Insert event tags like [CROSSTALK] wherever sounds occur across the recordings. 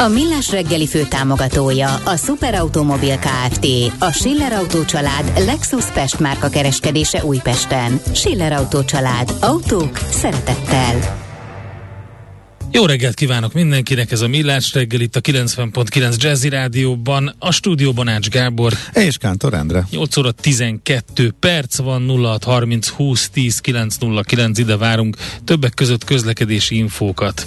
A Millás reggeli fő támogatója a Superautomobil KFT, a Schiller Auto család Lexus Pest márka kereskedése Újpesten. Schiller Auto család. Autók szeretettel. Jó reggelt kívánok mindenkinek, ez a Millás reggel itt a 90.9 Jazzy Rádióban, a stúdióban Ács Gábor. És Kántor Endre. 8 óra 12 perc van, 0630 20 10 909, ide várunk többek között közlekedési infókat.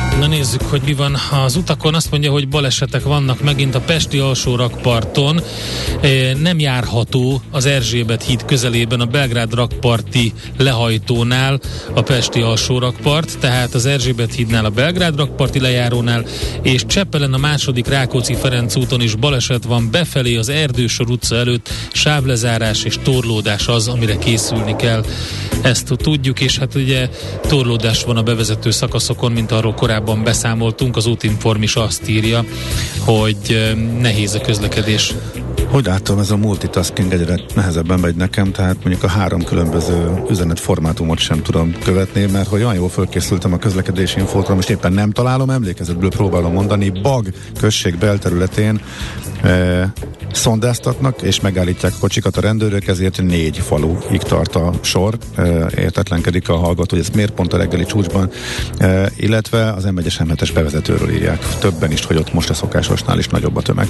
Na nézzük, hogy mi van az utakon. Azt mondja, hogy balesetek vannak megint a Pesti alsó rakparton. Nem járható az Erzsébet híd közelében a Belgrád rakparti lehajtónál a Pesti alsó rakpart, tehát az Erzsébet hídnál a Belgrád rakparti lejárónál, és Cseppelen a második Rákóczi Ferenc úton is baleset van befelé az Erdősor utca előtt, sávlezárás és torlódás az, amire készülni kell. Ezt tudjuk, és hát ugye torlódás van a bevezető szakaszokon, mint arról korábban korábban beszámoltunk, az Útinform is azt írja, hogy nehéz a közlekedés. Hogy látom, ez a multitasking egyre nehezebben megy nekem, tehát mondjuk a három különböző üzenetformátumot sem tudom követni, mert hogy olyan jól fölkészültem a közlekedési infótra, most éppen nem találom, emlékezetből próbálom mondani, Bag község belterületén e, szondáztatnak, és megállítják a kocsikat a rendőrök, ezért négy faluig tart a sor, e, értetlenkedik a hallgató, hogy ez miért pont a reggeli csúcsban, e, illetve az m 1 bevezetőről írják többen is, hogy ott most a szokásosnál is nagyobb a tömeg.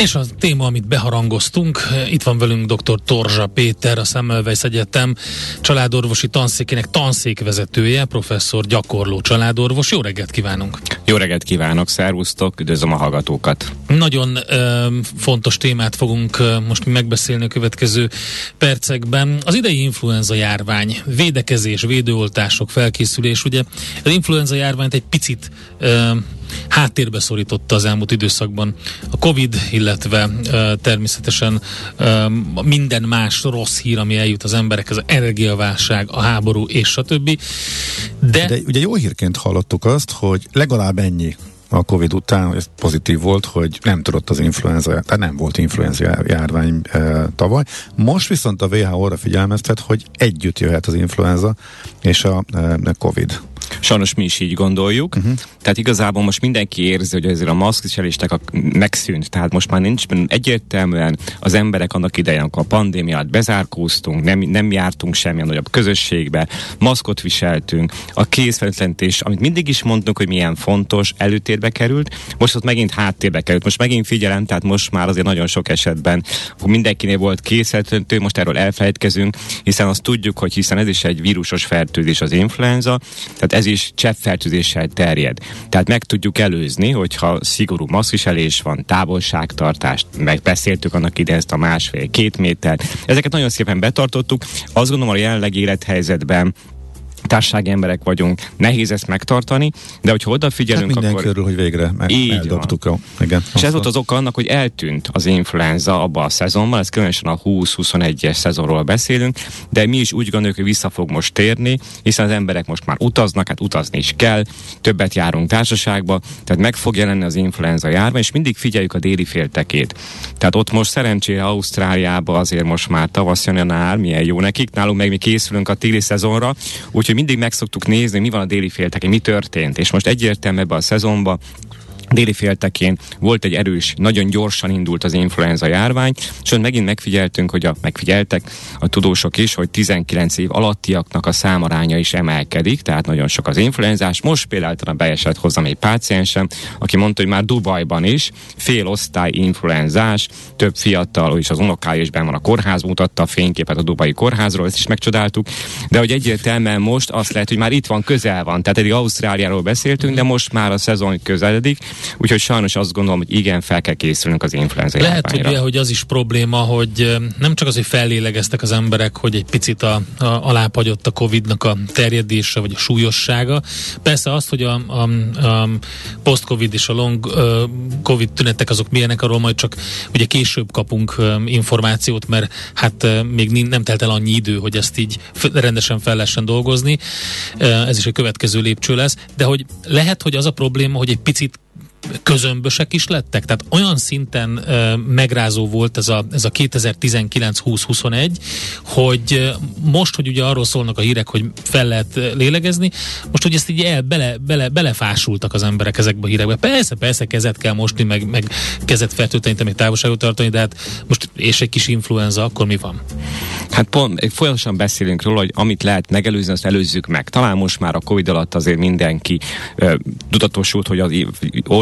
És a téma, amit beharangoztunk, itt van velünk dr. Torzsa Péter, a Szemmelweis Egyetem családorvosi tanszékének tanszékvezetője, professzor gyakorló családorvos. Jó reggelt kívánunk! Jó reggelt kívánok, szervusztok, üdvözlöm a hallgatókat! Nagyon ö, fontos témát fogunk ö, most megbeszélni a következő percekben. Az idei influenza járvány, védekezés, védőoltások, felkészülés, ugye az influenza járványt egy picit ö, háttérbe szorította az elmúlt időszakban a Covid, illetve természetesen minden más rossz hír, ami eljut az emberekhez, az energiaválság, a háború és a többi. De, De ugye jó hírként hallottuk azt, hogy legalább ennyi a Covid után, ez pozitív volt, hogy nem tudott az influenza, tehát nem volt influenza járvány e, tavaly. Most viszont a WHO arra figyelmeztet, hogy együtt jöhet az influenza és a e, Covid. Sajnos mi is így gondoljuk. Uh-huh. Tehát igazából most mindenki érzi, hogy ezért a maszkviselésnek a megszűnt. Tehát most már nincs egyértelműen az emberek annak idején, amikor a pandémiát bezárkóztunk, nem, nem jártunk semmilyen nagyobb közösségbe, maszkot viseltünk, a kézfeltlentés, amit mindig is mondtunk, hogy milyen fontos, előtérbe került, most ott megint háttérbe került. Most megint figyelem, tehát most már azért nagyon sok esetben akkor mindenkinél volt készfeltentő, most erről elfelejtkezünk, hiszen azt tudjuk, hogy hiszen ez is egy vírusos fertőzés az influenza, tehát ez is cseppfertőzéssel terjed. Tehát meg tudjuk előzni, hogyha szigorú maszkviselés van, távolságtartást, megbeszéltük annak ide ezt a másfél-két méter. Ezeket nagyon szépen betartottuk. Azt gondolom a jelenlegi élethelyzetben társasági emberek vagyunk, nehéz ezt megtartani, de hogyha odafigyelünk, hát akkor... körül, hogy végre meg, így eldobtuk. Jó. Igen, és ez volt az oka annak, hogy eltűnt az influenza abban a szezonban, ez különösen a 20-21-es szezonról beszélünk, de mi is úgy gondoljuk, hogy vissza fog most térni, hiszen az emberek most már utaznak, hát utazni is kell, többet járunk társaságba, tehát meg fog jelenni az influenza járvány, és mindig figyeljük a déli féltekét. Tehát ott most szerencsére Ausztráliában azért most már tavasz jön a nál, milyen jó nekik, nálunk meg mi készülünk a téli szezonra, úgyhogy mindig meg nézni, mi van a déli félteken, mi történt. És most egyértelmű ebbe a szezonban déli féltekén volt egy erős, nagyon gyorsan indult az influenza járvány, és megint megfigyeltünk, hogy a, megfigyeltek a tudósok is, hogy 19 év alattiaknak a számaránya is emelkedik, tehát nagyon sok az influenzás. Most például beesett hozzám egy páciensem, aki mondta, hogy már Dubajban is fél osztály influenzás, több fiatal, és az unokája is ben van a kórház, mutatta a fényképet a dubai kórházról, ezt is megcsodáltuk, de hogy egyértelműen most azt lehet, hogy már itt van, közel van, tehát eddig Ausztráliáról beszéltünk, de most már a szezon közeledik, Úgyhogy sajnos azt gondolom, hogy igen, fel kell készülnünk az influenza Lehet, hogy, hogy az is probléma, hogy nem csak az, hogy fellélegeztek az emberek, hogy egy picit a, a, alápagyott a Covid-nak a terjedése, vagy a súlyossága. Persze azt, hogy a, a, a post-Covid és a long Covid tünetek azok milyenek, arról majd csak ugye később kapunk információt, mert hát még nem telt el annyi idő, hogy ezt így rendesen fel lehessen dolgozni. Ez is a következő lépcső lesz. De hogy lehet, hogy az a probléma, hogy egy picit közömbösek is lettek? Tehát olyan szinten uh, megrázó volt ez a, ez a 2019-20-21, hogy most, hogy ugye arról szólnak a hírek, hogy fel lehet lélegezni, most, hogy ezt így el, bele, bele, belefásultak az emberek ezekbe a hírekbe. Persze, persze, kezet kell mosni, meg, meg kezet fertőtleníteni, még távolságot tartani, de hát most és egy kis influenza, akkor mi van? Hát pont, folyamatosan beszélünk róla, hogy amit lehet megelőzni, azt előzzük meg. Talán most már a Covid alatt azért mindenki uh, tudatosult, hogy az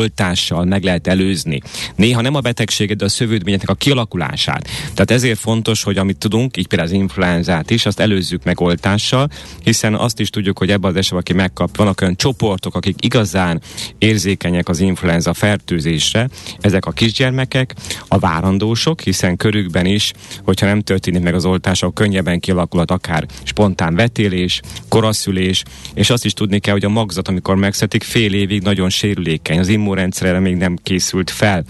oltással meg lehet előzni. Néha nem a betegséget, de a szövődményeknek a kialakulását. Tehát ezért fontos, hogy amit tudunk, így például az influenzát is, azt előzzük meg oltással, hiszen azt is tudjuk, hogy ebben az esetben, aki megkap, vannak olyan csoportok, akik igazán érzékenyek az influenza fertőzésre, ezek a kisgyermekek, a várandósok, hiszen körükben is, hogyha nem történik meg az oltás, akkor könnyebben kialakulhat akár spontán vetélés, koraszülés, és azt is tudni kell, hogy a magzat, amikor megszetik, fél évig nagyon sérülékeny. Az immun immunrendszerre még nem készült fel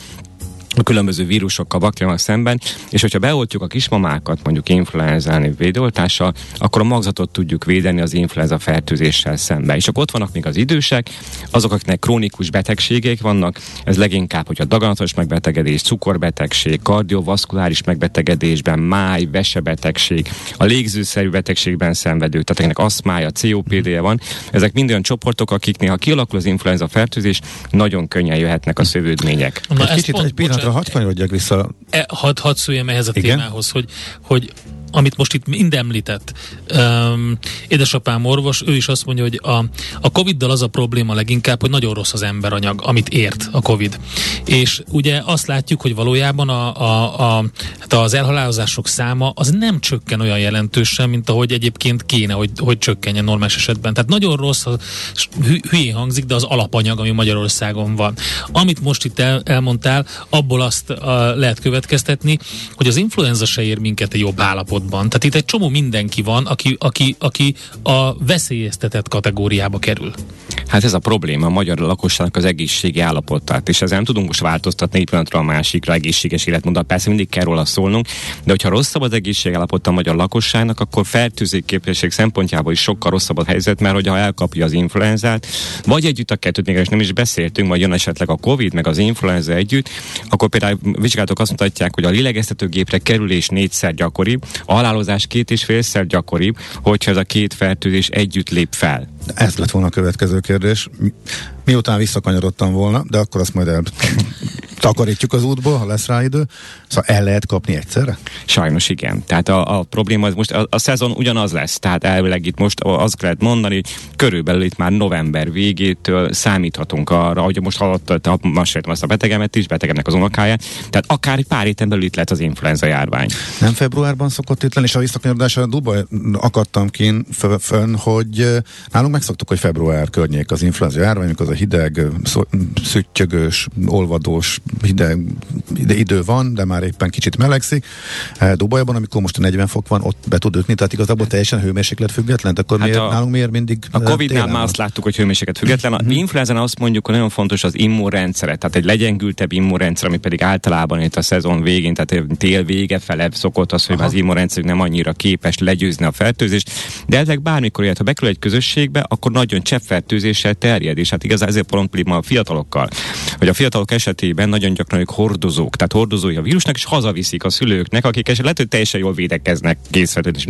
a különböző vírusokkal, baktériumokkal szemben, és hogyha beoltjuk a kismamákat mondjuk influenzálni védőoltással, akkor a magzatot tudjuk védeni az influenza fertőzéssel szemben. És akkor ott vannak még az idősek, azok, akiknek krónikus betegségek vannak, ez leginkább, hogy a daganatos megbetegedés, cukorbetegség, kardiovaszkuláris megbetegedésben, máj, vesebetegség, a légzőszerű betegségben szenvedő, tehát akinek aszmája, COPD-je van, ezek mind olyan csoportok, akiknél, ha kialakul az influenza fertőzés, nagyon könnyen jöhetnek a szövődmények. Na, egy kicsit, egy pillanatra hadd kanyarodjak vissza. E, hadd had szóljem ehhez a Igen? témához, hogy, hogy amit most itt mind említett, um, édesapám orvos, ő is azt mondja, hogy a, a Covid-dal az a probléma leginkább, hogy nagyon rossz az emberanyag, amit ért a Covid. És ugye azt látjuk, hogy valójában a, a, a, hát az elhalálozások száma az nem csökken olyan jelentősen, mint ahogy egyébként kéne, hogy, hogy csökkenjen normális esetben. Tehát nagyon rossz, hülyén hangzik, de az alapanyag, ami Magyarországon van. Amit most itt el, elmondtál, abból azt a, lehet következtetni, hogy az influenza se ér minket egy jobb állapot állapotban. Tehát itt egy csomó mindenki van, aki, aki, aki a veszélyeztetett kategóriába kerül. Hát ez a probléma a magyar lakosságnak az egészségi állapotát, és ezzel nem tudunk most változtatni egy pillanatra a másikra egészséges életmódot. Persze mindig kell róla szólnunk, de hogyha rosszabb az egészség állapot a magyar lakosságnak, akkor fertőzékképesség szempontjából is sokkal rosszabb a helyzet, mert hogyha elkapja az influenzát, vagy együtt a kettőt, még nem is beszéltünk, vagy jön esetleg a Covid, meg az influenza együtt, akkor például vizsgálatok azt mutatják, hogy a lélegeztetőgépre kerülés négyszer gyakoribb, a halálozás két és félszer gyakoribb, hogyha ez a két fertőzés együtt lép fel. Ez lett volna a következő kérdés. Miután visszakanyarodtam volna, de akkor azt majd el takarítjuk az útból, ha lesz rá idő. Szóval el lehet kapni egyszerre? Sajnos igen. Tehát a, a probléma az most, a, a szezon ugyanaz lesz. Tehát elvileg itt most azt lehet mondani, hogy körülbelül itt már november végétől számíthatunk arra, hogy most hallottad, masértem azt a betegemet is, betegemnek az unokáját. Tehát akár pár héten belül itt lehet az influenza járvány. Nem februárban szokott itt lenni, és a visszakanyarodásra Dubaj akadtam ki fönn, hogy nálunk megszoktuk, hogy február környék az influenza járvány, amikor az a hideg, szüttyögős, olvadós, hideg idő van, de már éppen kicsit melegszik. Dubajban, amikor most a 40 fok van, ott be tud ütni, tehát igazából teljesen hőmérséklet független, akkor hát miért, a, nálunk miért mindig A Covid-nál már azt láttuk, hogy hőmérséklet független. A mm-hmm. influenzán azt mondjuk, hogy nagyon fontos az immunrendszer, tehát egy legyengültebb immunrendszer, ami pedig általában itt a szezon végén, tehát tél vége fele szokott az, hogy Aha. az immunrendszer nem annyira képes legyőzni a fertőzést, de ezek bármikor ilyet, ha bekerül egy közösségbe, akkor nagyon cseppfertőzéssel terjed, és hát igazán ezért probléma a fiatalokkal, hogy a fiatalok esetében nagyon gyakran ők hordozók, tehát hordozói a vírusnak, és hazaviszik a szülőknek, akik esetleg lehet, hogy teljesen jól védekeznek készfertőzés?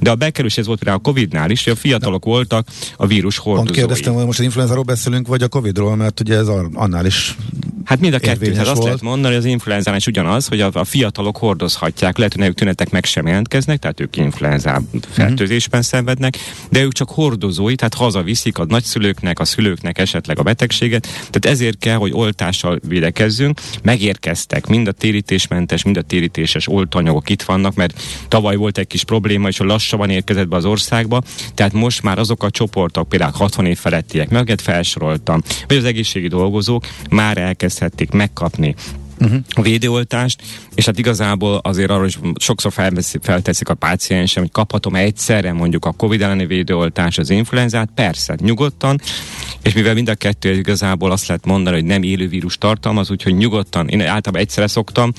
De a bekerülés ez volt például a Covid-nál is, hogy a fiatalok voltak a vírus hordozói. Pont kérdeztem, hogy most az influenzáról beszélünk, vagy a Covid-ról, mert ugye ez annál is Hát mind a kettő. Tehát azt volt. lehet mondani, hogy az influenzán is ugyanaz, hogy a, a fiatalok hordozhatják, lehet, hogy ők tünetek meg sem jelentkeznek, tehát ők influenza fertőzésben szenvednek, de ők csak hordozói, tehát hazaviszik a nagyszülőknek, a szülőknek esetleg a betegséget. Tehát ezért kell, hogy oltással védekezzünk. Megérkeztek mind a térítésmentes, mind a térítéses oltanyagok itt vannak, mert tavaly volt egy kis probléma, és lassabban érkezett be az országba. Tehát most már azok a csoportok, például 60 év felettiek, melyiket felsoroltam, vagy az egészségi dolgozók már elkezdhették megkapni uh-huh. a védőoltást, és hát igazából azért arra is sokszor felveszi, felteszik a páciensem, hogy kaphatom egyszerre mondjuk a Covid elleni védőoltást, az influenzát, persze, nyugodtan, és mivel mind a kettő igazából azt lehet mondani, hogy nem élő vírus tartalmaz, úgyhogy nyugodtan, én általában egyszerre szoktam,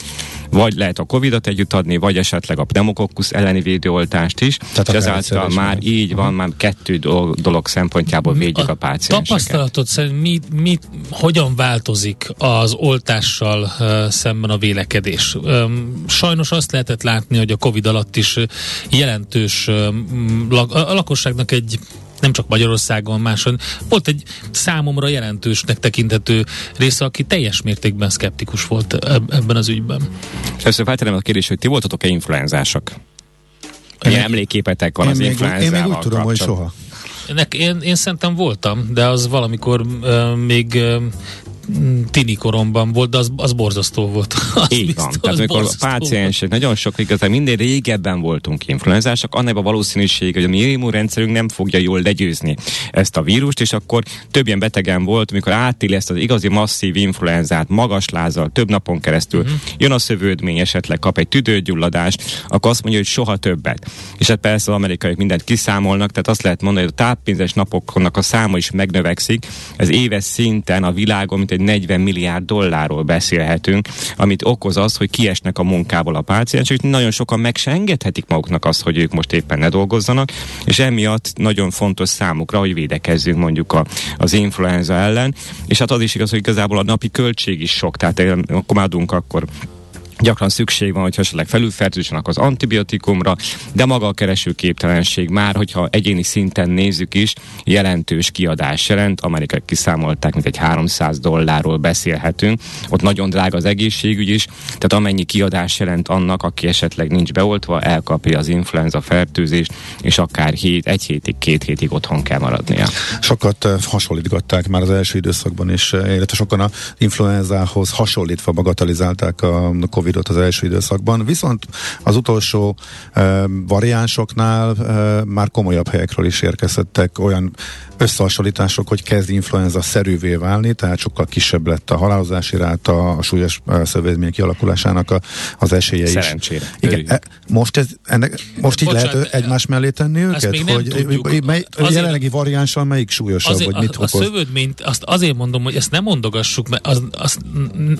vagy lehet a Covid-ot együtt adni, vagy esetleg a pneumokokkusz elleni védőoltást is, Tehát és ezáltal már mehet. így van, már kettő dolog, szempontjából védjük a, pácienseket. Tapasztalatod szerint mi, mi, hogyan változik az oltással uh, szemben a vélekedés? Um, sajnos azt lehetett látni, hogy a Covid alatt is jelentős um, lak, a, a lakosságnak egy nem csak Magyarországon, máson. Volt egy számomra jelentősnek tekinthető része, aki teljes mértékben szkeptikus volt eb- ebben az ügyben. Először feltenem a kérdést, hogy ti voltatok-e influenzások? Milyen Én- emléképetek van Én az még, influenzával én még úgy tudom, hogy soha. Nek, én, én szerintem voltam, de az valamikor uh, még uh, tini koromban volt, de az, az borzasztó volt. [LAUGHS] Az Így biztos, van. Tehát amikor a volt. páciensek, nagyon sok igazán minden régebben voltunk influenzások, annak a valószínűség, hogy a mi immunrendszerünk nem fogja jól legyőzni ezt a vírust, és akkor több ilyen betegen volt, amikor átéli ezt az igazi masszív influenzát, magas lázzal, több napon keresztül, uh-huh. jön a szövődmény, esetleg kap egy tüdőgyulladást, akkor azt mondja, hogy soha többet. És hát persze az amerikaiak mindent kiszámolnak, tehát azt lehet mondani, hogy a táppénzes napoknak a száma is megnövekszik. Ez éves szinten a világon mint egy 40 milliárd dollárról beszélhetünk, amit okoz az, hogy kiesnek a munkából a páciensek, és nagyon sokan meg se engedhetik maguknak azt, hogy ők most éppen ne dolgozzanak, és emiatt nagyon fontos számukra, hogy védekezzünk mondjuk a, az influenza ellen, és hát az is igaz, hogy igazából a napi költség is sok, tehát eh, akkor már adunk akkor gyakran szükség van, hogyha esetleg felülfertőzősenek az antibiotikumra, de maga a keresőképtelenség már, hogyha egyéni szinten nézzük is, jelentős kiadás jelent. Amerikai kiszámolták, mint egy 300 dollárról beszélhetünk. Ott nagyon drága az egészségügy is, tehát amennyi kiadás jelent annak, aki esetleg nincs beoltva, elkapja az influenza fertőzést, és akár hét, egy hétig, két hétig otthon kell maradnia. Sokat hasonlítgatták már az első időszakban is, illetve sokan a influenzához hasonlítva bagatelizálták a Covidot az első időszakban, viszont az utolsó eh, variánsoknál eh, már komolyabb helyekről is érkeztek olyan összehasonlítások, hogy kezd influenza szerűvé válni, tehát sokkal kisebb lett a halálozási ráta, a súlyos eh, szövődmény kialakulásának a, az esélye is. Szerencsére. Igen, e, most, ez, ennek, most így Bocsánat, lehet egymás mellé tenni őket? hogy tudjuk. mely, Azért- jelenlegi variánssal melyik súlyosabb, Azért vagy mit a, a okoz? szövődményt, azt azért mondom, hogy ezt nem mondogassuk, mert az, azt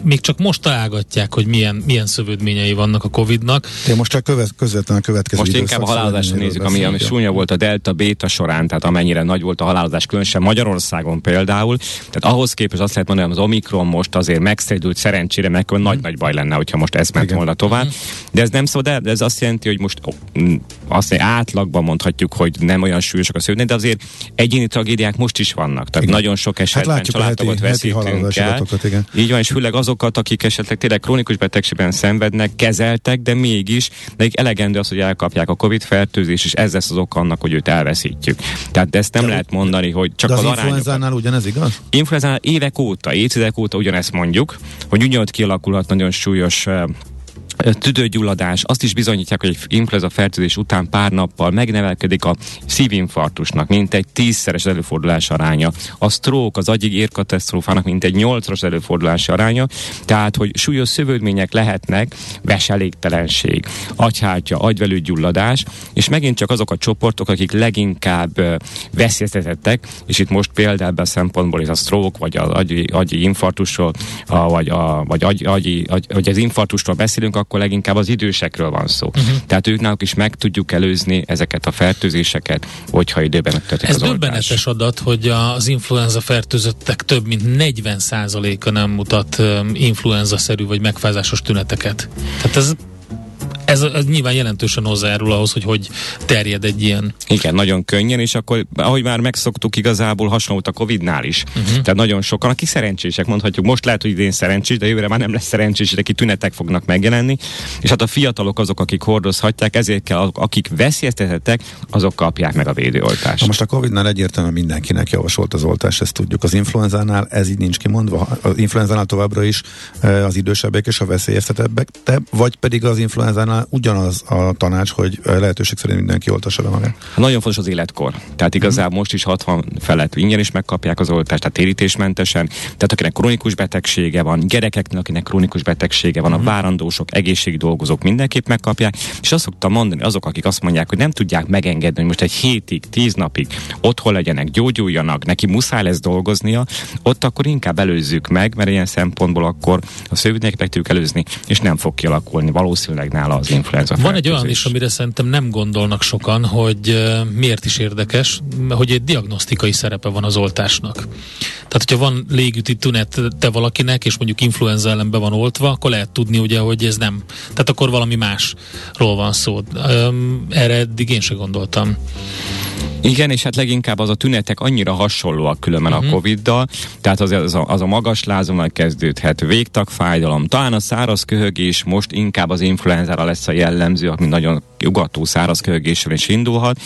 még csak most találgatják, hogy milyen, milyen szövődményei vannak a Covid-nak. Én most csak követ, közvetlenül a következő Most inkább a halálozásra szövődményéről nézzük, ami, ami súnya volt a delta béta során, tehát amennyire nagy volt a halálozás, különösen Magyarországon például. Tehát ahhoz képest azt lehet mondani, hogy az Omikron most azért megszedült szerencsére, meg mm. nagy-nagy baj lenne, hogyha most ez ment Igen. volna tovább. De ez nem szabad, de ez azt jelenti, hogy most ó, azt mondja, átlagban mondhatjuk, hogy nem olyan súlyosak a szövődmény, de azért egyéni tragédiák most is vannak. Tehát Igen. nagyon sok esetben látjuk a családtagot heti- heti veszítünk halálozási el. Így van, és főleg azokat, akik esetleg tényleg krónikus betegségben szenvednek, kezeltek, de mégis nekik elegendő az, hogy elkapják a Covid fertőzés, és ez lesz az ok annak, hogy őt elveszítjük. Tehát de ezt nem De- lehet mondani, hogy csak De az, az, arányokat. influenzánál ugyanez igaz? Influenzánál évek óta, évtizedek óta ugyanezt mondjuk, hogy ugyanott kialakulhat nagyon súlyos eh, tüdőgyulladás, azt is bizonyítják, hogy egy influenza fertőzés után pár nappal megnevelkedik a szívinfarktusnak, mint egy tízszeres előfordulás aránya, a stroke, az agyi érkatasztrófának mint egy nyolcas előfordulási aránya, tehát, hogy súlyos szövődmények lehetnek, veselégtelenség, agyhártya, agyvelőgyulladás, és megint csak azok a csoportok, akik leginkább ö, veszélyeztetettek, és itt most például ebben a szempontból ez a stroke, vagy az agyi, agyi infarktusról, a, vagy, a, vagy, agy, agyi, agy, vagy az infarktustról beszélünk, akkor leginkább az idősekről van szó. Uh-huh. Tehát ők náluk is meg tudjuk előzni ezeket a fertőzéseket, hogyha időben megtörténik Ez az oltás. döbbenetes adat, hogy az influenza fertőzöttek több mint 40%-a nem mutat influenza-szerű vagy megfázásos tüneteket. Tehát ez ez, ez nyilván jelentősen hozzájárul ahhoz, hogy hogy terjed egy ilyen. Igen, nagyon könnyen, és akkor, ahogy már megszoktuk, igazából hasonlót a Covid-nál is. Uh-huh. Tehát nagyon sokan, akik szerencsések, mondhatjuk, most lehet, hogy idén szerencsés, de jövőre már nem lesz szerencsés, de ki tünetek fognak megjelenni. És hát a fiatalok azok, akik hordozhatják, ezért kell, akik veszélyeztetettek, azok kapják meg a védőoltást. Na most a Covid-nál egyértelműen mindenkinek javasolt az oltás, ezt tudjuk. Az influenzánál ez így nincs kimondva. Az influenzánál továbbra is e, az idősebbek és a veszélyeztetebbek, te, vagy pedig az influenzánál ugyanaz a tanács, hogy lehetőség szerint mindenki oltassa be magát. Nagyon fontos az életkor. Tehát igazából mm. most is 60 felett ingyen is megkapják az oltást, tehát térítésmentesen. Tehát akinek krónikus betegsége van, gyerekeknek, akinek krónikus betegsége van, mm. a mhm. várandósok, egészségi dolgozók mindenképp megkapják. És azt szoktam mondani, azok, akik azt mondják, hogy nem tudják megengedni, hogy most egy hétig, tíz napig otthon legyenek, gyógyuljanak, neki muszáj lesz dolgoznia, ott akkor inkább előzzük meg, mert ilyen szempontból akkor a szövődnek meg tudjuk előzni, és nem fog kialakulni valószínűleg nála az influenza. Van egy olyan is, amire szerintem nem gondolnak sokan, hogy uh, miért is érdekes, hogy egy diagnosztikai szerepe van az oltásnak. Tehát, hogyha van légüti te valakinek, és mondjuk influenza ellen be van oltva, akkor lehet tudni ugye, hogy ez nem. Tehát akkor valami másról van szó. Um, erre eddig én sem gondoltam. Igen, és hát leginkább az a tünetek annyira hasonlóak különben uh-huh. a mhm. Covid-dal, tehát az, az, a, az a magas lázommal kezdődhet, végtagfájdalom, talán a száraz köhögés most inkább az influenzára lesz a jellemző, ami nagyon ugató száraz köhögésre is indulhat,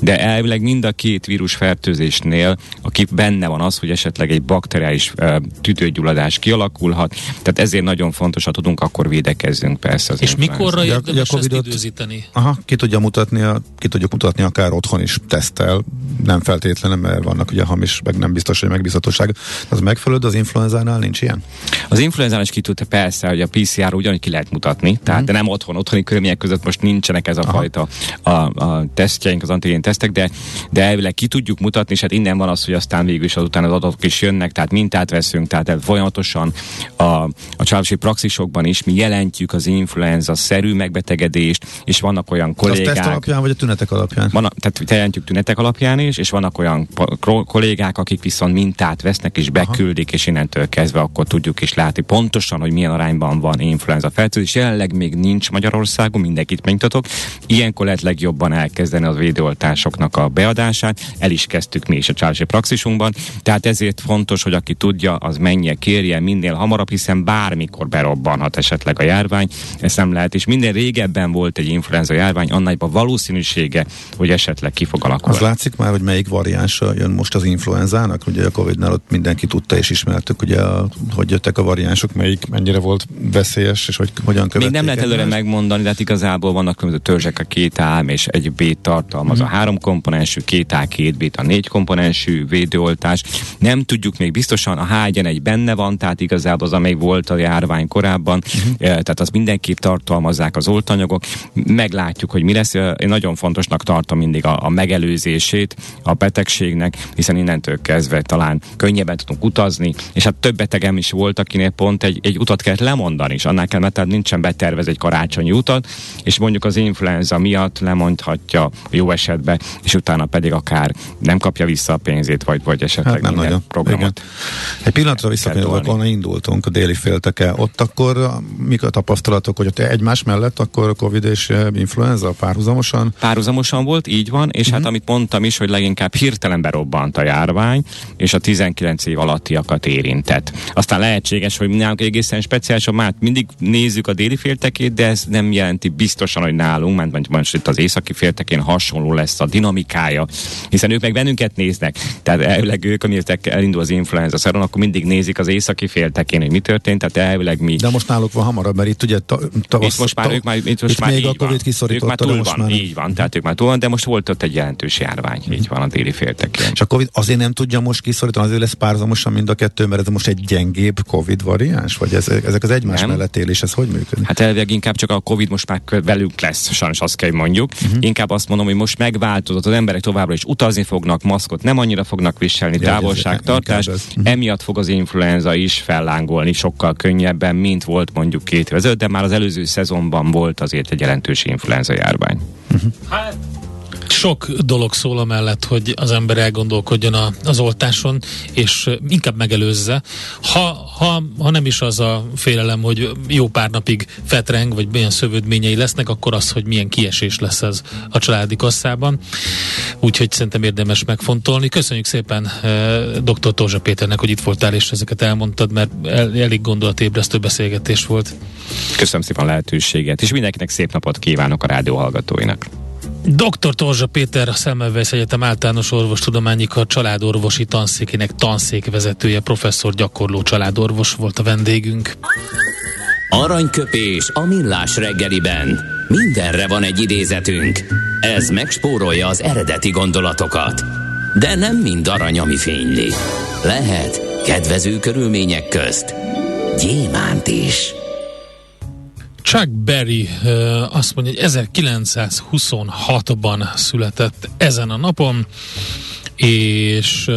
de elvileg mind a két vírus fertőzésnél, aki benne van az, hogy esetleg egy bakteriális uh, tüdőgyulladás kialakulhat, tehát ezért nagyon fontos, ha tudunk, akkor védekezzünk persze. Az és mikorra érdemes ezt időzíteni? Aha, ki tudja mutatni, a, ki tudjuk mutatni akár otthon is tesztel, nem feltétlenül, mert vannak ugye hamis, meg nem biztos, hogy megbízhatóság. Az megfelelő, az influenzánál nincs ilyen? Az influenzánál is ki tudta persze, hogy a PCR ugyanúgy ki lehet mutatni, tehát mm. de nem otthon, otthoni körülmények között most nincsenek ez a Aha. fajta a, a tesztjeink, az antigén tesztek, de, de elvileg ki tudjuk mutatni, és hát innen van az, hogy aztán végül is azután az adatok is jönnek, tehát mintát veszünk, tehát folyamatosan a, a családosi praxisokban is mi jelentjük az influenza-szerű megbetegedést, és vannak olyan kollégák... Az teszt alapján, vagy a tünetek alapján? Van, tehát jelentjük tünetek alapján is, és vannak olyan kollégák, akik viszont mintát vesznek és beküldik, Aha. és innentől kezdve akkor tudjuk is látni pontosan, hogy milyen arányban van influenza fertőzés. Jelenleg még nincs Magyarországon, mindenkit megmutatok. Ilyenkor lehet legjobban elkezdeni az védőoltásoknak a beadását. El is kezdtük mi is a csalási praxisunkban. Tehát ezért fontos, hogy aki tudja, az menje, kérje minél hamarabb, hiszen bármikor berobbanhat esetleg a járvány. Ezt nem lehet, és minden régebben volt egy influenza járvány, annál a valószínűsége, hogy esetleg ki fog alakulni. Az látszik már, hogy melyik variánsa jön most az influenzának? Ugye a Covid-nál ott mindenki tudta és ismertük, ugye, hogy jöttek a variánsok, melyik mennyire volt veszélyes, és hogy hogyan követték. Még nem lehet előre megmondani, de hát igazából vannak különböző törzsek, a két A és egy B tartalmaz a három komponensű, két A, két B, a négy komponensű védőoltás. Nem tudjuk még biztosan, a H1N1 benne van, tehát igazából az, amely volt a járvány korábban, mm. tehát az mindenképp tartalmazzák az oltanyagok. Meglátjuk, hogy mi lesz. Én nagyon fontosnak tartom mindig a, a megelőzését a betegségnek, hiszen innentől kezdve talán könnyebben tudunk utazni, és hát több betegem is volt, akinél pont egy, egy utat kellett lemondani, és annál kell, mert tehát nincsen betervez egy karácsonyi utat, és mondjuk az influenza miatt lemondhatja jó esetben, és utána pedig akár nem kapja vissza a pénzét, vagy, vagy esetleg hát nem nagyon. programot. Igen. Egy pillanatra visszakanyolva, akkor indultunk a déli félteke, ott akkor mik a tapasztalatok, hogy ott egymás mellett akkor Covid és influenza párhuzamosan? Párhuzamosan volt, így van, és uh-huh. hát amit mondtam is, hogy leginkább hirtelen berobbant a járvány, és a 19 év alattiakat érintett. Aztán lehetséges, hogy nálunk egészen speciális, már mindig nézzük a déli féltekét, de ez nem jelenti biztosan, hogy nálunk, mert most itt az északi féltekén hasonló lesz a dinamikája, hiszen ők meg bennünket néznek. Tehát elvileg ők, amikor elindul az influenza szaron, akkor mindig nézik az északi féltekén, hogy mi történt, tehát elvileg mi. De most náluk van hamarabb, mert itt ugye tavasz, itt most már, ők már, itt most itt már még a Covid kiszorította, ők már túl van, már így van, tehát ők már túl van, de most volt ott egy jelentős járvány, így van a déli féltekén. És a Covid azért nem tudja most kiszorítani, azért lesz párhuzamosan mind a kettő, mert ez most egy gyengébb Covid variáns, vagy ez, ezek az egymás nem. mellett élés, ez hogy működik? Hát elvileg inkább csak a Covid most már velünk lesz, sajnos azt kell mondjuk. Uh-huh. Inkább azt mondom, hogy most megváltozott, az emberek továbbra is utazni fognak, maszkot nem annyira fognak viselni, ja, távolságtartás. Uh-huh. Emiatt fog az influenza is fellángolni sokkal könnyebben, mint volt mondjuk két év de már az előző szezonban volt azért egy jelentős influenza járvány. Uh-huh. Hát Sok dolog szól amellett, hogy az ember elgondolkodjon a, az oltáson, és inkább megelőzze. Ha, ha, ha nem is az a félelem, hogy jó pár napig fetreng, vagy milyen szövődményei lesznek, akkor az, hogy milyen kiesés lesz ez a családi kasszában. Úgyhogy szerintem érdemes megfontolni. Köszönjük szépen dr. Tózsa Péternek, hogy itt voltál, és ezeket elmondtad, mert el, elég gondolatébresztő beszélgetés volt. Köszönöm szépen a lehetőséget, és mindenkinek szép napot kívánok a rádió hallgatóinak. Dr. Torzsa Péter, a Szemmelweis Egyetem általános orvostudományi a családorvosi tanszékének tanszékvezetője, professzor gyakorló családorvos volt a vendégünk. Aranyköpés a millás reggeliben. Mindenre van egy idézetünk. Ez megspórolja az eredeti gondolatokat. De nem mind arany, ami fényli. Lehet kedvező körülmények közt gyémánt is. Chuck Berry azt mondja, hogy 1926-ban született ezen a napon, és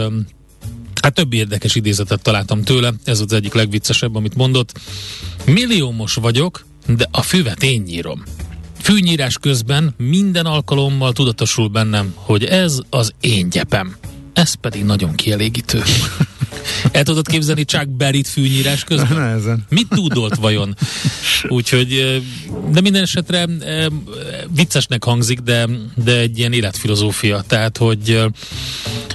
hát több érdekes idézetet találtam tőle, ez az egyik legviccesebb, amit mondott. Milliómos vagyok, de a füvet én nyírom. Fűnyírás közben minden alkalommal tudatosul bennem, hogy ez az én gyepem. Ez pedig nagyon kielégítő. [LAUGHS] El tudod képzelni Chuck Berry-t fűnyírás közben? Nehezen. Mit tudolt vajon? Úgyhogy, de minden esetre viccesnek hangzik, de, de egy ilyen életfilozófia. Tehát, hogy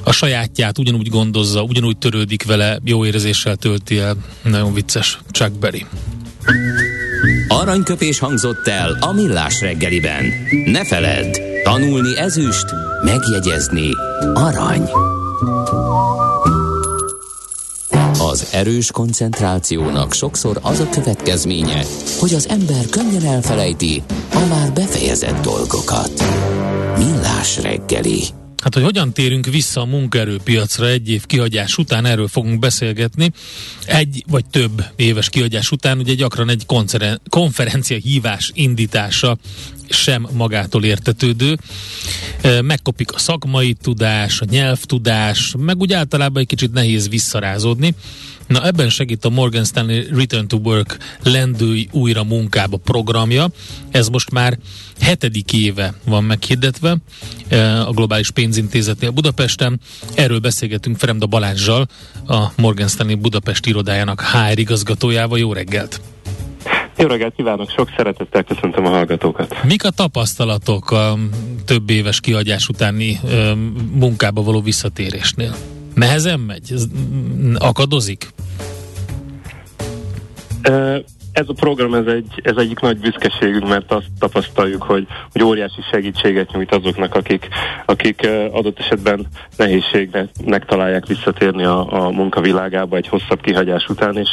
a sajátját ugyanúgy gondozza, ugyanúgy törődik vele, jó érzéssel tölti el. Nagyon vicces Chuck Berry. Aranyköpés hangzott el a millás reggeliben. Ne feledd, tanulni ezüst, megjegyezni arany. Az erős koncentrációnak sokszor az a következménye, hogy az ember könnyen elfelejti a már befejezett dolgokat. Millás reggeli. Hát, hogy hogyan térünk vissza a munkaerőpiacra egy év kihagyás után, erről fogunk beszélgetni. Egy vagy több éves kihagyás után ugye gyakran egy konferencia hívás indítása sem magától értetődő. Megkopik a szakmai tudás, a nyelvtudás, meg úgy általában egy kicsit nehéz visszarázódni. Na ebben segít a Morgan Stanley Return to Work lendői újra munkába programja. Ez most már hetedik éve van meghirdetve a Globális Pénzintézetnél Budapesten. Erről beszélgetünk Fremda Balázsjal, a Morgan Stanley Budapest irodájának HR igazgatójával. Jó reggelt! Jó reggelt kívánok, sok szeretettel köszöntöm a hallgatókat. Mik a tapasztalatok a több éves kiadás utáni ö, munkába való visszatérésnél? Nehezen megy? Akadozik? Ez a program ez, egy, ez egyik nagy büszkeségünk, mert azt tapasztaljuk, hogy, hogy óriási segítséget nyújt azoknak, akik, akik adott esetben nehézségnek találják visszatérni a, a munkavilágába egy hosszabb kihagyás után, és,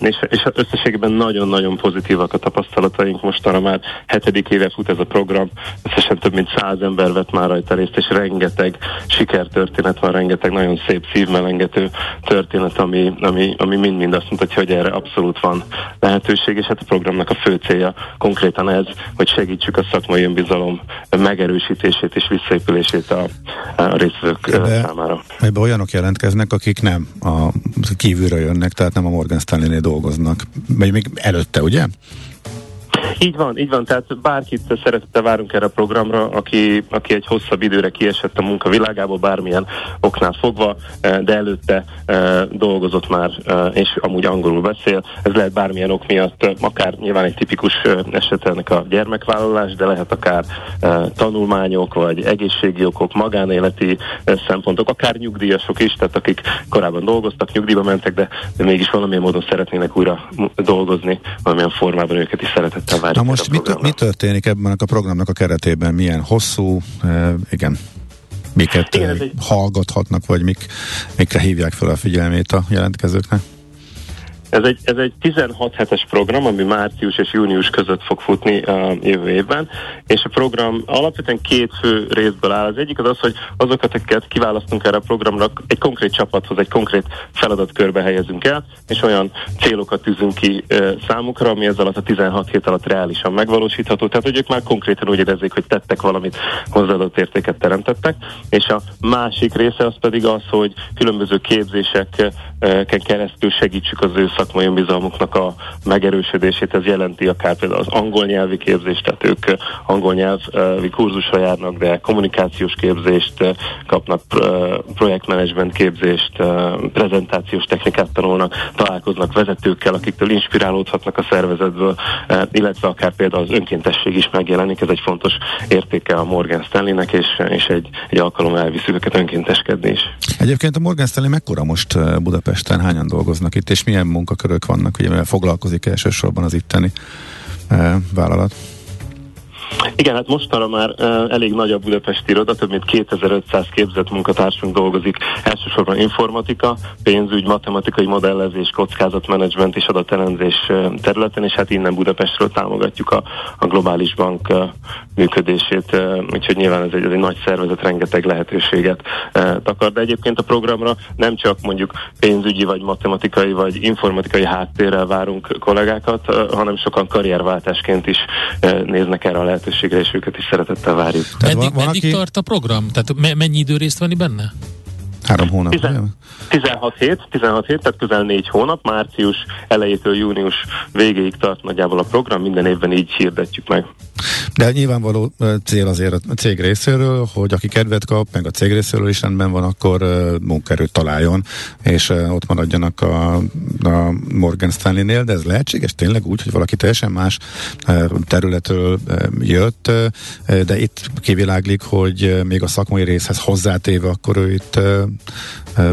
és, és összességében nagyon-nagyon pozitívak a tapasztalataink. Mostanra már hetedik éve fut ez a program, összesen több mint száz ember vett már rajta részt, és rengeteg sikertörténet van, rengeteg nagyon szép szívmelengető történet, ami, ami, ami mind-mind azt mutatja, hogy erre abszolút van lehetőség, és hát a programnak a fő célja konkrétan ez, hogy segítsük a szakmai önbizalom megerősítését és visszaépülését a, a részvők ebbe, számára. Ebbe olyanok jelentkeznek, akik nem a kívülről jönnek, tehát nem a Morgan Stanley-nél dolgoznak. Vagy még előtte, ugye? Így van, így van, tehát bárkit szeretettel várunk erre a programra, aki, aki egy hosszabb időre kiesett a munka világából, bármilyen oknál fogva, eh, de előtte eh, dolgozott már, eh, és amúgy angolul beszél. Ez lehet bármilyen ok miatt, akár nyilván egy tipikus eset ennek a gyermekvállalás, de lehet akár tanulmányok, vagy egészségi okok, magánéleti szempontok, akár nyugdíjasok is, tehát akik korábban dolgoztak, nyugdíjba mentek, de, de mégis valamilyen módon szeretnének újra dolgozni, valamilyen formában őket is szeretettel Na most mi, mi történik ebben a programnak a keretében? Milyen hosszú, e, igen, miket igen, egy... hallgathatnak, vagy mik, mikre hívják fel a figyelmét a jelentkezőknek? Ez egy, ez egy 16 hetes program, ami március és június között fog futni a jövő évben, és a program alapvetően két fő részből áll. Az egyik az az, hogy azokat, akiket kiválasztunk erre a programra, egy konkrét csapathoz, egy konkrét feladatkörbe helyezünk el, és olyan célokat tűzünk ki e, számukra, ami ez a 16 hét alatt reálisan megvalósítható. Tehát, hogy ők már konkrétan úgy érezzék, hogy tettek valamit, hozzáadott értéket teremtettek. És a másik része az pedig az, hogy különböző képzések keresztül segítsük az ő szakmai önbizalmuknak a megerősödését. Ez jelenti akár például az angol nyelvi képzést, tehát ők angol nyelvi kurzusra járnak, de kommunikációs képzést kapnak, projektmenedzsment képzést, prezentációs technikát tanulnak, találkoznak vezetőkkel, akiktől inspirálódhatnak a szervezetből, illetve akár például az önkéntesség is megjelenik, ez egy fontos értéke a Morgan Stanleynek, és, és egy, egy alkalom elviszi őket önkénteskedni is. Egyébként a Morgan Stanley mekkora most Budapesten, hányan dolgoznak itt, és milyen munkakörök vannak, ugye mivel foglalkozik elsősorban az itteni vállalat? Igen, hát mostanra már elég nagy a budapesti iroda, több mint 2500 képzett munkatársunk dolgozik, elsősorban informatika, pénzügy, matematikai modellezés, kockázatmenedzsment és adatelemzés területen, és hát innen Budapestről támogatjuk a, a globális bank működését, úgyhogy nyilván ez egy, ez egy nagy szervezet, rengeteg lehetőséget takar, de egyébként a programra nem csak mondjuk pénzügyi, vagy matematikai, vagy informatikai háttérrel várunk kollégákat, hanem sokan karrierváltásként is néznek erre a lehetőséget lehetőségre, és őket is szeretettel várjuk. Meddig, van, van meddig aki... tart a program? Tehát me- mennyi idő részt venni benne? Három hónap. 16 hét, 16 hét, tehát közel négy hónap, március elejétől június végéig tart nagyjából a program, minden évben így hirdetjük meg. De nyilvánvaló cél azért a cég részéről, hogy aki kedvet kap, meg a cég részéről is rendben van, akkor munkaerőt találjon, és ott maradjanak a, a Morgan Stanley-nél, de ez lehetséges tényleg úgy, hogy valaki teljesen más területről jött, de itt kiviláglik, hogy még a szakmai részhez hozzátéve, akkor ő itt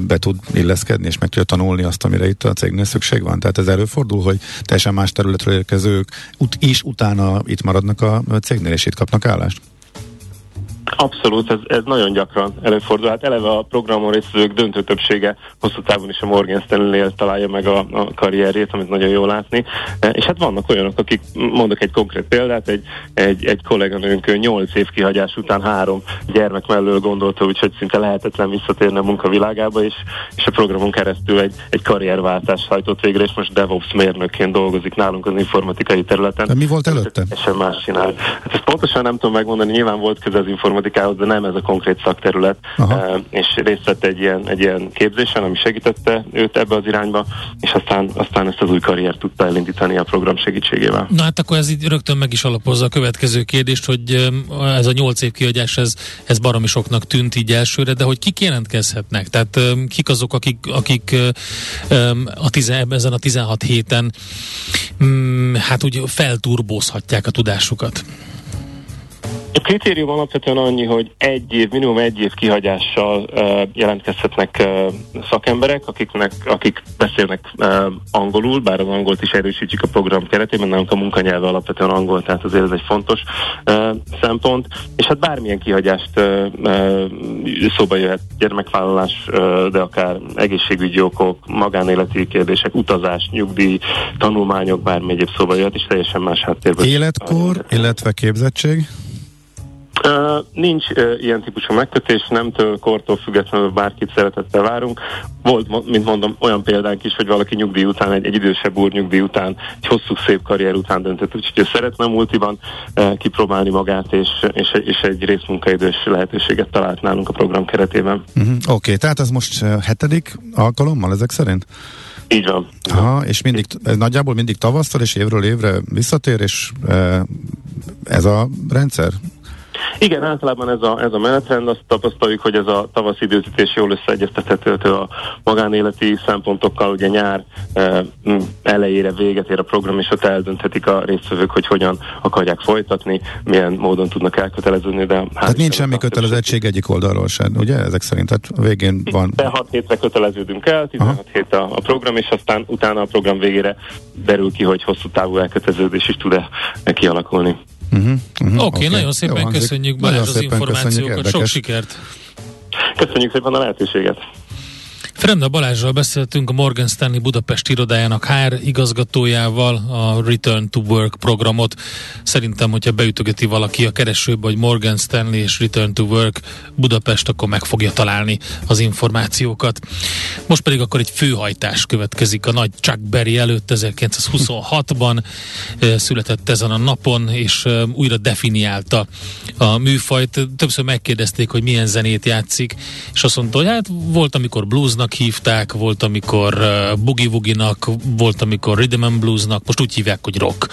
be tud illeszkedni, és meg tudja tanulni azt, amire itt a cégnél szükség van. Tehát ez előfordul, hogy teljesen más területről érkezők ut- is utána itt maradnak a cégnél, és itt kapnak állást. Abszolút, ez, ez nagyon gyakran előfordul. Hát eleve a programon résztvevők döntő többsége hosszú távon is a Morgan Stanley-nél találja meg a, a karrierjét, amit nagyon jól látni. E, és hát vannak olyanok, akik, mondok egy konkrét példát, egy, egy, egy kolléganőnk 8 év kihagyás után három gyermek mellől gondolta, úgyhogy szinte lehetetlen visszatérni a munkavilágába, és, és a programon keresztül egy, egy karrierváltás hajtott végre, és most DevOps mérnökként dolgozik nálunk az informatikai területen. De mi volt előtte? Sem más csinál. Hát ezt pontosan nem tudom megmondani, nyilván volt köze az informatikai informatikához, de nem ez a konkrét szakterület, Aha. és részt vett egy ilyen, egy ilyen képzésen, ami segítette őt ebbe az irányba, és aztán, aztán ezt az új karriert tudta elindítani a program segítségével. Na hát akkor ez így rögtön meg is alapozza a következő kérdést, hogy ez a nyolc év kiadás, ez, ez baromi soknak tűnt így elsőre, de hogy kik jelentkezhetnek? Tehát kik azok, akik, akik a tize, ezen a 16 héten mm, hát úgy felturbózhatják a tudásukat? A kritérium alapvetően annyi, hogy egy év, minimum egy év kihagyással uh, jelentkezhetnek uh, szakemberek, akiknek, akik beszélnek uh, angolul, bár az angolt is erősítjük a program keretében, nálunk a munkanyelve alapvetően angol, tehát azért ez egy fontos uh, szempont. És hát bármilyen kihagyást uh, uh, szóba jöhet gyermekvállalás, uh, de akár egészségügyi okok, magánéleti kérdések, utazás, nyugdíj, tanulmányok, bármi egyéb szóba jöhet, és teljesen más háttérből. Életkor, illetve képzettség? Uh, nincs uh, ilyen típusú megkötés, nemtől, kortól függetlenül bárkit szeretettel várunk. Volt, mint mondom, olyan példánk is, hogy valaki nyugdíj után, egy, egy idősebb úr nyugdíj után, egy hosszú szép karrier után döntött, úgyhogy ő szeretne multiban uh, kipróbálni magát, és, és, és egy részmunkaidős lehetőséget talált nálunk a program keretében. Uh-huh. Oké, okay, tehát ez most uh, hetedik alkalommal ezek szerint? Így van. Aha, és mindig, ez nagyjából mindig tavasztal és évről évre visszatér, és ez a rendszer? Igen, általában ez a, ez a menetrend, azt tapasztaljuk, hogy ez a tavasz időzítés jól összeegyeztethető a magánéleti szempontokkal, ugye nyár e, elejére véget ér a program, és ott eldönthetik a résztvevők, hogy hogyan akarják folytatni, milyen módon tudnak elköteleződni. De Tehát nincs semmi kötelezettség egyik oldalról sem, ugye? Ezek szerint, tehát végén van... 16 hétre köteleződünk el, 16 Aha. hét a, a program, és aztán utána a program végére derül ki, hogy hosszú távú elköteleződés is tud-e kialakulni. Uh-huh, uh-huh, Oké, okay, okay. nagyon szépen Jó, köszönjük Balázs az információkat, sok sikert! Köszönjük szépen a lehetőséget! Frenda Balázsral beszéltünk a Morgan Stanley Budapest irodájának HR igazgatójával a Return to Work programot. Szerintem, hogyha beütögeti valaki a keresőbe, hogy Morgan Stanley és Return to Work Budapest, akkor meg fogja találni az információkat. Most pedig akkor egy főhajtás következik a nagy Chuck Berry előtt 1926-ban született ezen a napon, és újra definiálta a műfajt. Többször megkérdezték, hogy milyen zenét játszik, és azt mondta, hogy hát volt, amikor bluesnak Rocknak hívták, volt amikor uh, Boogie Woogie-nak, volt amikor Rhythm and Bluesnak, most úgy hívják, hogy rock.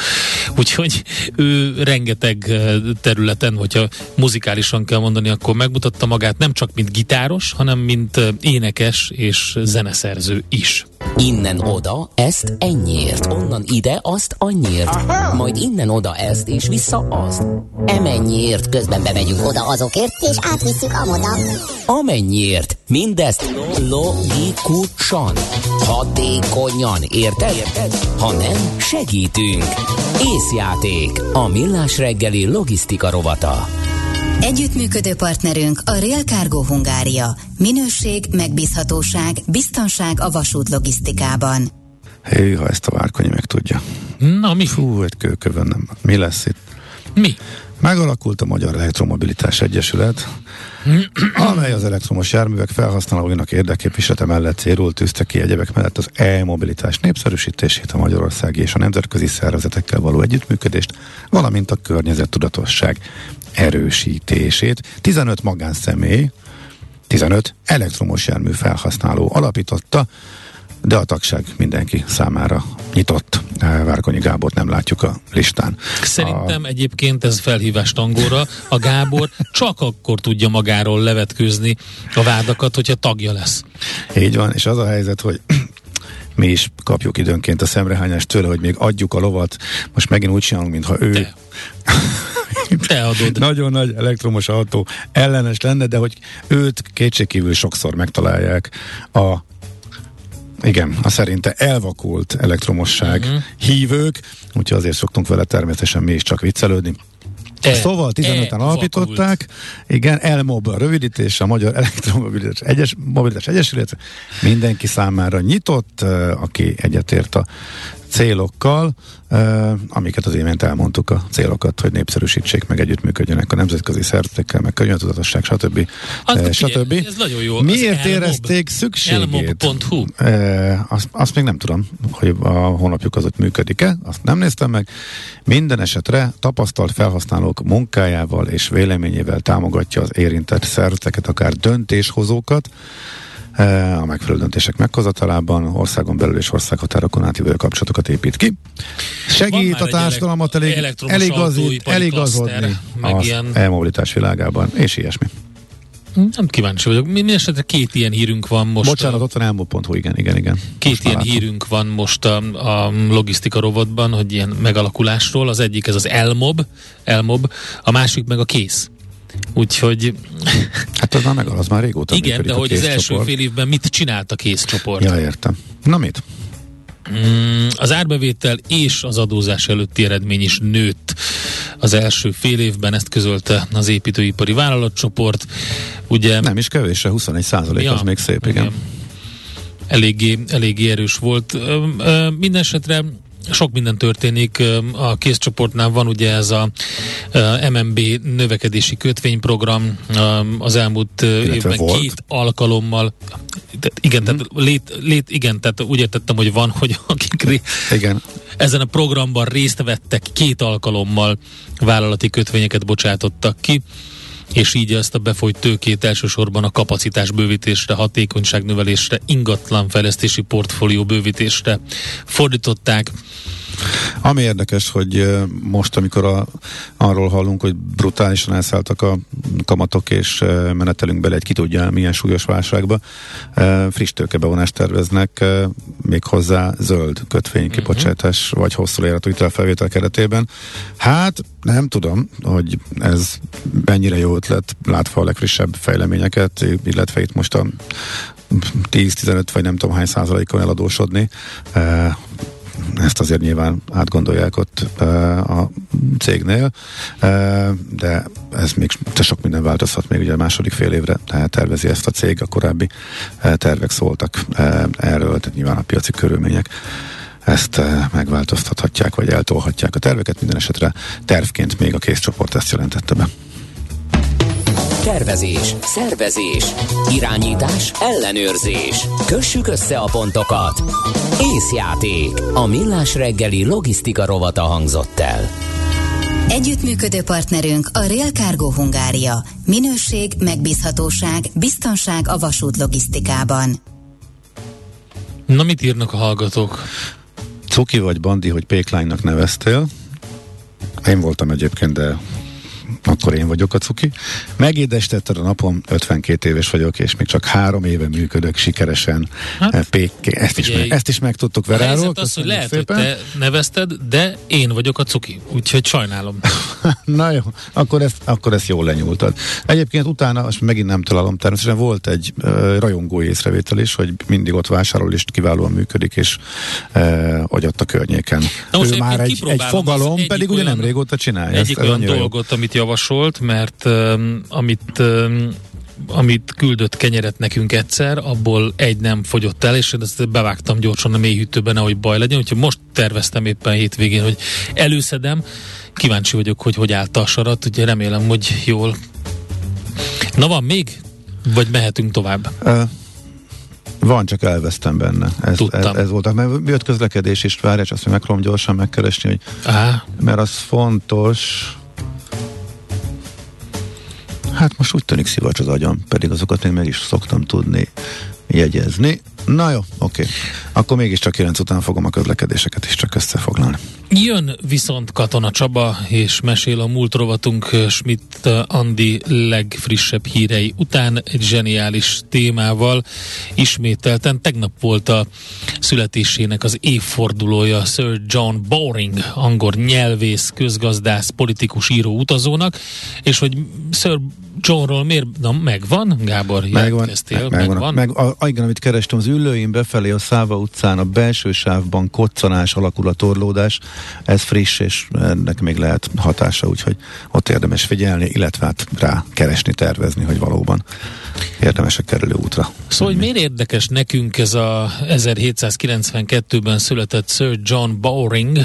Úgyhogy ő rengeteg területen, hogyha muzikálisan kell mondani, akkor megmutatta magát nem csak mint gitáros, hanem mint énekes és zeneszerző is. Innen oda, ezt ennyiért, onnan ide, azt annyiért, majd innen oda ezt, és vissza azt. Emennyiért közben bemegyünk oda azokért, és átvisszük amoda. Amennyiért, mindezt logikusan, hatékonyan, érted? érted? Ha nem, segítünk. Észjáték, a millás reggeli logisztika rovata. Együttműködő partnerünk a Real Cargo Hungária. Minőség, megbízhatóság, biztonság a vasút logisztikában. Hé, ha ezt a Várkonyi meg tudja. Na, mi? Fú, egy kőkövön nem. Mi lesz itt? Mi? Megalakult a Magyar Elektromobilitás Egyesület, amely az elektromos járművek felhasználóinak érdekképviselete mellett célul tűzte ki egyebek mellett az e-mobilitás népszerűsítését, a magyarországi és a nemzetközi szervezetekkel való együttműködést, valamint a környezettudatosság erősítését. 15 magánszemély, 15 elektromos jármű felhasználó alapította, de a tagság mindenki számára nyitott. Várkonyi Gábor nem látjuk a listán. Szerintem a... egyébként ez felhívás tangóra. A Gábor csak akkor tudja magáról levetkőzni a vádakat, hogyha tagja lesz. Így van, és az a helyzet, hogy [CLEARS THROAT] mi is kapjuk időnként a szemrehányást tőle, hogy még adjuk a lovat, most megint úgy csinálunk, mintha ő... Te. [LAUGHS] Te adod. Nagyon nagy elektromos autó ellenes lenne, de hogy őt kétségkívül sokszor megtalálják a igen, a szerinte elvakult elektromosság uh-huh. hívők, úgyhogy azért szoktunk vele természetesen mi is csak viccelődni. E, szóval 15-en e alapították, igen, ELMOB a rövidítés, a Magyar Elektromobilitás Egyes, Mobilitás Egyesület, mindenki számára nyitott, aki egyetért a célokkal, amiket az imént elmondtuk a célokat, hogy népszerűsítsék, meg együttműködjenek a nemzetközi szervezetekkel, meg környezetudatosság, stb. Az, stb. Ez nagyon jó. Miért érezték szükségét? Elmob.hu. Azt, azt még nem tudom, hogy a honlapjuk az ott működik-e, azt nem néztem meg. Minden esetre tapasztalt felhasználók munkájával és véleményével támogatja az érintett szervezeteket, akár döntéshozókat, a megfelelő döntések meghozatalában, országon belül és országhatárokon átívelő kapcsolatokat épít ki. Segít a társadalmat elég, eligazít, eligazodni az e-mobilitás világában, és ilyesmi. Nem kíváncsi vagyok. Minden esetre két ilyen hírünk van most. Bocsánat, ott van elmo.hu, igen, igen, igen. Két most ilyen hírünk van most a, a logisztika rovatban, hogy ilyen megalakulásról. Az egyik ez az Elmob, Elmob, a másik meg a kész. Úgyhogy... Hát az már meg, az már régóta Igen, de hogy az első fél évben mit csinált a kész csoport? Ja, értem. Na mit? Mm, az árbevétel és az adózás előtti eredmény is nőtt az első fél évben, ezt közölte az építőipari vállalatcsoport. Ugye, Nem is kevésre, 21 százalék, ja, az még szép, igen. igen. Eléggé, eléggé erős volt. Mindenesetre sok minden történik. A készcsoportnál van ugye ez a MMB növekedési kötvényprogram az elmúlt Illetve évben volt. két alkalommal. Igen, mm. tehát lét, lét, igen, tehát úgy értettem, hogy van, hogy akik ré, igen. ezen a programban részt vettek, két alkalommal vállalati kötvényeket bocsátottak ki és így ezt a befolyt tőkét elsősorban a kapacitás bővítésre, hatékonyság növelésre, ingatlan fejlesztési portfólió bővítésre fordították. Ami érdekes, hogy most, amikor a, arról hallunk, hogy brutálisan elszálltak a kamatok, és menetelünk bele egy ki tudja milyen súlyos válságba, friss tőkebevonást terveznek, méghozzá zöld kötvénykibocsátás, uh-huh. vagy hosszú lejáratú felvétel keretében. Hát nem tudom, hogy ez mennyire jó ötlet, látva a legfrissebb fejleményeket, illetve itt most a 10-15 vagy nem tudom hány százalékon eladósodni. Ezt azért nyilván átgondolják ott a cégnél, de ez még sok minden változhat még ugye a második fél évre tervezi ezt a cég, a korábbi tervek szóltak erről, tehát nyilván a piaci körülmények ezt megváltoztathatják, vagy eltolhatják a terveket, minden esetre tervként még a készcsoport ezt jelentette be. Tervezés, szervezés, irányítás, ellenőrzés. Kössük össze a pontokat. Észjáték. A millás reggeli logisztika rovata hangzott el. Együttműködő partnerünk a Real Cargo Hungária. Minőség, megbízhatóság, biztonság a vasút logisztikában. Na, mit írnak a hallgatók? Cuki vagy Bandi, hogy Péklánynak neveztél. Én voltam egyébként, de akkor én vagyok a cuki. Megédestetted a napom, 52 éves vagyok, és még csak három éve működök sikeresen. Hát, Pék, ezt, is meg, ezt is megtudtuk Veráról. A az, hogy lehet, szépen. hogy te nevezted, de én vagyok a cuki, úgyhogy sajnálom. [LAUGHS] Na jó, akkor ezt, akkor ezt jól lenyúltad. Egyébként utána, most megint nem találom, természetesen volt egy uh, rajongó észrevétel is, hogy mindig ott vásárol, és kiválóan működik, és uh, agyat a környéken. Na most ő már egy, egy fogalom, pedig ugye nem régóta csinálja. Egyik ezt, olyan dolgot, amit javasolt, mert amit amit küldött kenyeret nekünk egyszer, abból egy nem fogyott el, és ezt bevágtam gyorsan a mélyhűtőben, nehogy baj legyen, úgyhogy most terveztem éppen hétvégén, hogy előszedem. Kíváncsi vagyok, hogy hogy állt a sarat, ugye remélem, hogy jól. Na van még? Vagy mehetünk tovább? Uh. Van, csak elvesztem benne. Ez, ez, ez volt. Mert jött közlekedés is, várj, azt megpróbálom gyorsan megkeresni, hogy Á. mert az fontos. Hát most úgy tűnik szivacs az agyam, pedig azokat én meg is szoktam tudni jegyezni. Na jó, oké. Akkor mégiscsak 9 után fogom a közlekedéseket is csak összefoglalni. Jön viszont Katona Csaba, és mesél a múlt rovatunk Schmidt Andi legfrissebb hírei után egy zseniális témával ismételten. Tegnap volt a születésének az évfordulója Sir John Boring, angol nyelvész, közgazdász, politikus író utazónak, és hogy Sir Johnról miért? Na, megvan, Gábor, megvan, meg, megvan. Meg, a, a, igen, amit kerestem, az ülőim befelé a Száva utcán a belső sávban koccanás alakul a torlódás, ez friss, és ennek még lehet hatása, úgyhogy ott érdemes figyelni, illetve hát rá keresni, tervezni, hogy valóban érdemes a kerülő útra. Szóval, hogy miért érdekes nekünk ez a 1792-ben született Sir John Bowring?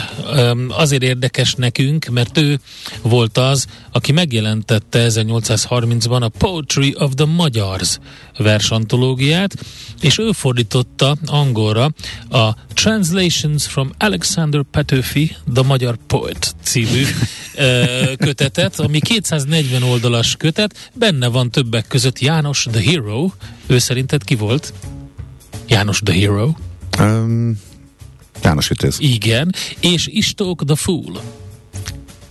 Azért érdekes nekünk, mert ő volt az, aki megjelentette 1830-ban a Poetry of the Magyars versantológiát, és ő fordította angolra a Translations from Alexander Petőfi, the Magyar Poet című kötetet, ami 240 oldalas kötet, benne van többek között János the Hero. Ő szerinted ki volt? János the Hero? Um, János Vitéz. Igen, és Istók the Fool.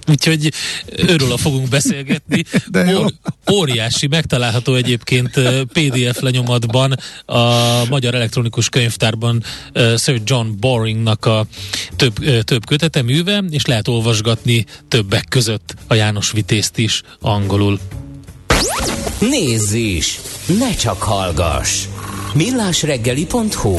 Úgyhogy őről fogunk beszélgetni. [LAUGHS] De jó. Óriási, megtalálható egyébként PDF lenyomatban a Magyar Elektronikus Könyvtárban Sir John Boringnak a több, több kötete műve, és lehet olvasgatni többek között a János Vitézt is angolul. Nézz is! Ne csak hallgass! millásreggeli.hu